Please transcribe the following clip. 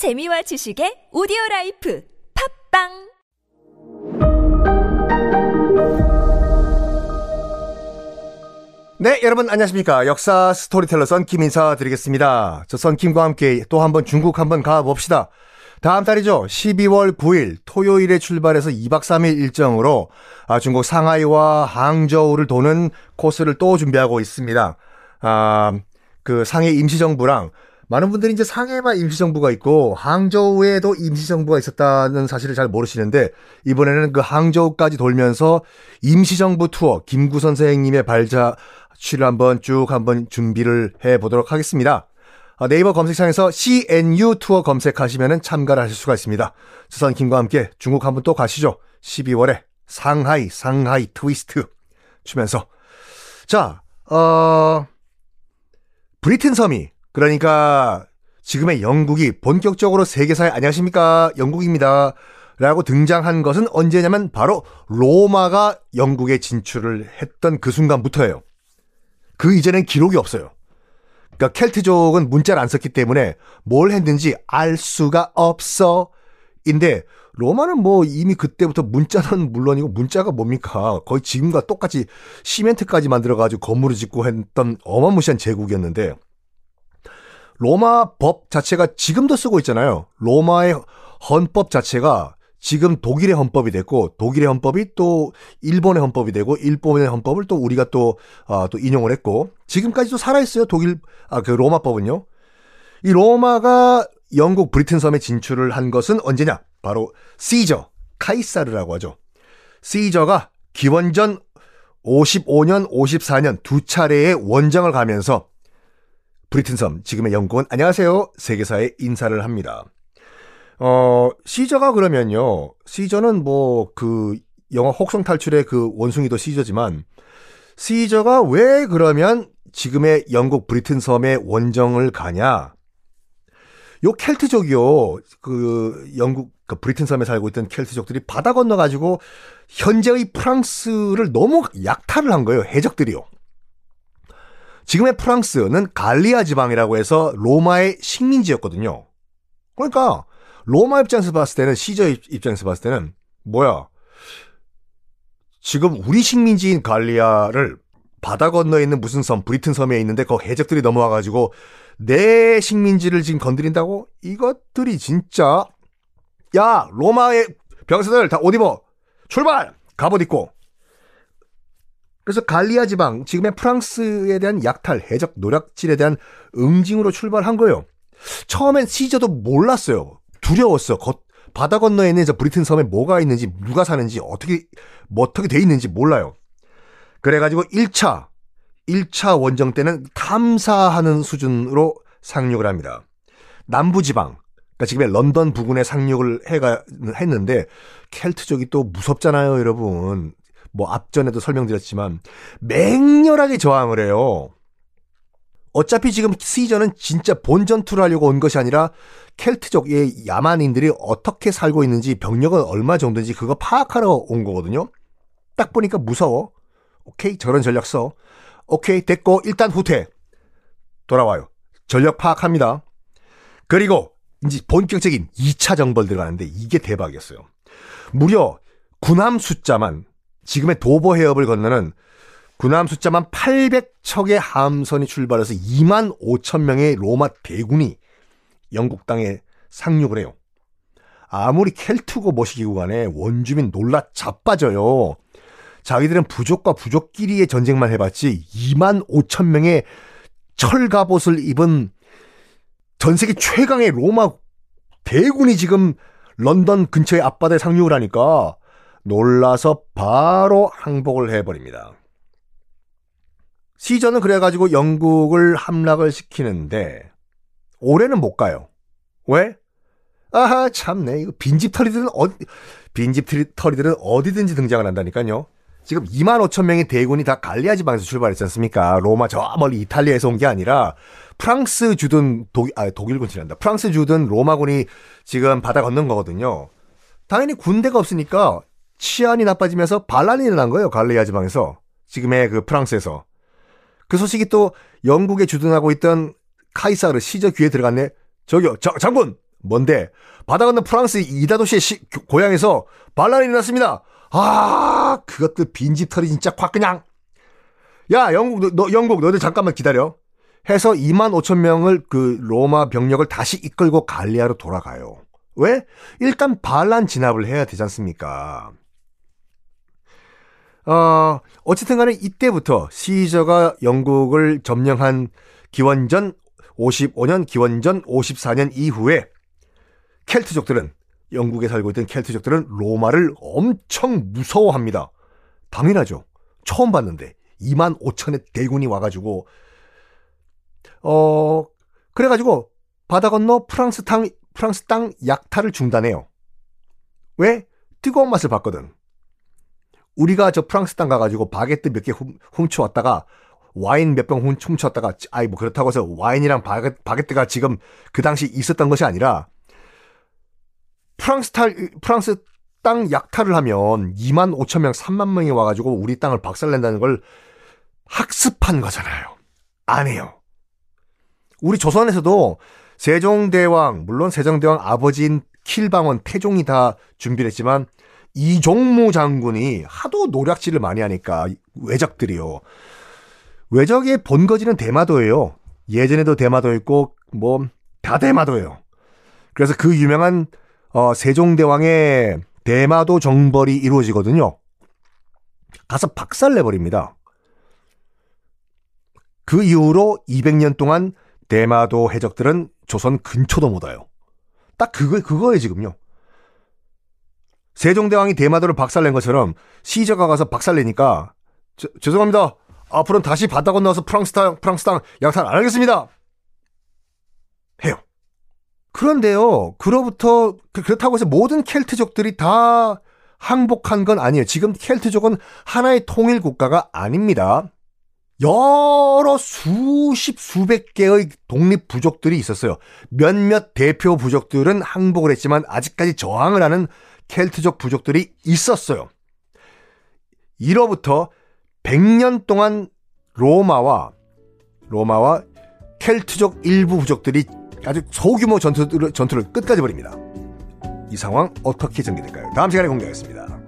재미와 지식의 오디오 라이프 팟빵 네, 여러분 안녕하십니까. 역사 스토리텔러 썬킴 인사드리겠습니다. 저 썬킴과 함께 또 한번 중국 한번 가봅시다. 다음 달이죠. 12월 9일 토요일에 출발해서 2박 3일 일정으로 아, 중국 상하이와 항저우를 도는 코스를 또 준비하고 있습니다. 아, 그 상해 임시정부랑 많은 분들이 이제 상해만 임시정부가 있고 항저우에도 임시정부가 있었다는 사실을 잘 모르시는데 이번에는 그 항저우까지 돌면서 임시정부 투어 김구 선생님의 발자취를 한번 쭉 한번 준비를 해 보도록 하겠습니다. 아, 네이버 검색창에서 CNU 투어 검색하시면 참가를 하실 수가 있습니다. 주선 김과 함께 중국 한번 또 가시죠. 12월에 상하이 상하이 트위스트 추면서 자, 어 브리튼 섬이 그러니까 지금의 영국이 본격적으로 세계사에 안녕하십니까 영국입니다. 라고 등장한 것은 언제냐면 바로 로마가 영국에 진출을 했던 그 순간부터예요. 그 이전엔 기록이 없어요. 그러니까 켈트족은 문자를 안 썼기 때문에 뭘 했는지 알 수가 없어. 인데 로마는 뭐 이미 그때부터 문자는 물론이고 문자가 뭡니까? 거의 지금과 똑같이 시멘트까지 만들어 가지고 건물을 짓고 했던 어마무시한 제국이었는데 로마 법 자체가 지금도 쓰고 있잖아요. 로마의 헌법 자체가 지금 독일의 헌법이 됐고 독일의 헌법이 또 일본의 헌법이 되고 일본의 헌법을 또 우리가 또, 아, 또 인용을 했고 지금까지도 살아 있어요. 독일, 아, 그 로마법은요. 이 로마가 영국 브리튼 섬에 진출을 한 것은 언제냐? 바로 시저, 카이사르라고 하죠. 시저가 기원전 55년, 54년 두 차례의 원정을 가면서 브리튼 섬, 지금의 영국은 안녕하세요. 세계사에 인사를 합니다. 어, 시저가 그러면요. 시저는 뭐 그 영화 혹성 탈출의 그 원숭이도 시저지만 시저가 왜 그러면 지금의 영국 브리튼 섬에 원정을 가냐? 요 켈트족이요. 그 영국 그 브리튼 섬에 살고 있던 켈트족들이 바다 건너 가지고 현재의 프랑스를 너무 약탈을 한 거예요. 해적들이요. 지금의 프랑스는 갈리아 지방이라고 해서 로마의 식민지였거든요. 그러니까 로마 입장에서 봤을 때는 시저 입장에서 봤을 때는 뭐야? 지금 우리 식민지인 갈리아를 바다 건너에 있는 무슨 섬, 브리튼 섬에 있는데 그 해적들이 넘어와 가지고 내 식민지를 지금 건드린다고? 이것들이 진짜 야 로마의 병사들 다 옷 입어 출발 갑옷 입고 그래서 갈리아 지방 지금의 프랑스에 대한 약탈 해적 노략질에 대한 응징으로 출발한 거예요. 처음엔 시저도 몰랐어요. 두려웠어. 겉, 바다 건너에 있는 저 브리튼 섬에 뭐가 있는지, 누가 사는지, 어떻게, 뭐 어떻게 돼 있는지 몰라요. 그래가지고 1차, 1차 원정 때는 탐사하는 수준으로 상륙을 합니다. 남부지방, 그러니까 지금의 런던 부근에 상륙을 해가, 했는데, 켈트족이 또 무섭잖아요, 여러분. 뭐 앞전에도 설명드렸지만, 맹렬하게 저항을 해요. 어차피 지금 시저는 진짜 본 전투를 하려고 온 것이 아니라 켈트족의 야만인들이 어떻게 살고 있는지 병력은 얼마 정도인지 그거 파악하러 온 거거든요. 딱 보니까 무서워. 오케이 저런 전략 써. 오케이 됐고 일단 후퇴. 돌아와요. 전력 파악합니다. 그리고 이제 본격적인 2차 정벌 들어가는데 이게 대박이었어요. 무려 군함 숫자만 지금의 도보 해협을 건너는 군함 숫자만 800척의 함선이 출발해서 2만 5천 명의 로마 대군이 영국 땅에 상륙을 해요. 아무리 켈트고 뭐시기고 간에 원주민 놀라 자빠져요. 자기들은 부족과 부족끼리의 전쟁만 해봤지 2만 5천 명의 철갑옷을 입은 전 세계 최강의 로마 대군이 지금 런던 근처의 앞바다에 상륙을 하니까 놀라서 바로 항복을 해버립니다. 시저는 그래가지고 영국을 함락을 시키는데 올해는 못 가요. 왜? 아하 참네 이거 빈집 털이들은 어 빈집 털이들은 어디든지 등장을 한다니까요. 지금 2만 5천 명의 대군이 다 갈리아 지방에서 출발했지 않습니까? 로마 저 멀리 이탈리아에서 온 게 아니라 프랑스 주둔 독, 아, 독일군 지난다. 프랑스 주둔 로마군이 지금 바다 건넌 거거든요. 당연히 군대가 없으니까 치안이 나빠지면서 반란이 일어난 거예요. 갈리아 지방에서. 지금의 그 프랑스에서. 그 소식이 또 영국에 주둔하고 있던 카이사르 시저 귀에 들어갔네. 저기요, 자, 장군! 뭔데? 바다 건너 프랑스 이다 도시의 시, 고향에서 반란이 일어났습니다. 아, 그것들 빈집털이 진짜 콱 그냥. 야, 영국, 너, 너, 영국, 너들 잠깐만 기다려. 해서 2만 5천 명을 그 로마 병력을 다시 이끌고 갈리아로 돌아가요. 왜? 일단 반란 진압을 해야 되지 않습니까? 어, 어쨌든 간에 이때부터 시저가 영국을 점령한 기원전 55년, 기원전 54년 이후에 켈트족들은 영국에 살고 있던 켈트족들은 로마를 엄청 무서워합니다. 당연하죠. 처음 봤는데 2만 5천의 대군이 와가지고 어 그래가지고 바다 건너 프랑스 땅 프랑스 땅 약탈을 중단해요. 왜? 뜨거운 맛을 봤거든. 우리가 저 프랑스 땅 가가지고 바게트 몇 개 훔쳐왔다가 와인 몇 병 훔쳐왔다가 아이 뭐 그렇다고 해서 와인이랑 바게, 바게트가 지금 그 당시 있었던 것이 아니라 프랑스 탈 프랑스 땅 약탈을 하면 2만 5천 명, 3만 명이 와가지고 우리 땅을 박살낸다는 걸 학습한 거잖아요. 안 해요. 우리 조선에서도 세종대왕, 물론 세종대왕 아버지인 킬방원, 태종이 다 준비를 했지만 이종무 장군이 하도 노략질을 많이 하니까 외적들이요. 외적의 본거지는 대마도예요. 예전에도 대마도였고 뭐 다 대마도예요. 그래서 그 유명한 어, 세종대왕의 대마도 정벌이 이루어지거든요. 가서 박살내버립니다. 그 이후로 200년 동안 대마도 해적들은 조선 근처도 못 와요. 딱 그거, 그거에 지금요. 세종대왕이 대마도를 박살낸 것처럼 시저가 가서 박살내니까 저, 죄송합니다. 앞으로는 다시 바다 건너서 프랑스 땅, 프랑스 땅 양탈 안 하겠습니다. 해요. 그런데요, 그로부터, 그, 그렇다고 해서 모든 켈트족들이 다 항복한 건 아니에요. 지금 켈트족은 하나의 통일 국가가 아닙니다. 여러 수십, 수백 개의 독립 부족들이 있었어요. 몇몇 대표 부족들은 항복을 했지만 아직까지 저항을 하는 켈트족 부족들이 있었어요. 이로부터 100년 동안 로마와 로마와 켈트족 일부 부족들이 아주 소규모 전투를, 전투를 끝까지 벌입니다. 이 상황 어떻게 전개될까요? 다음 시간에 공개하겠습니다.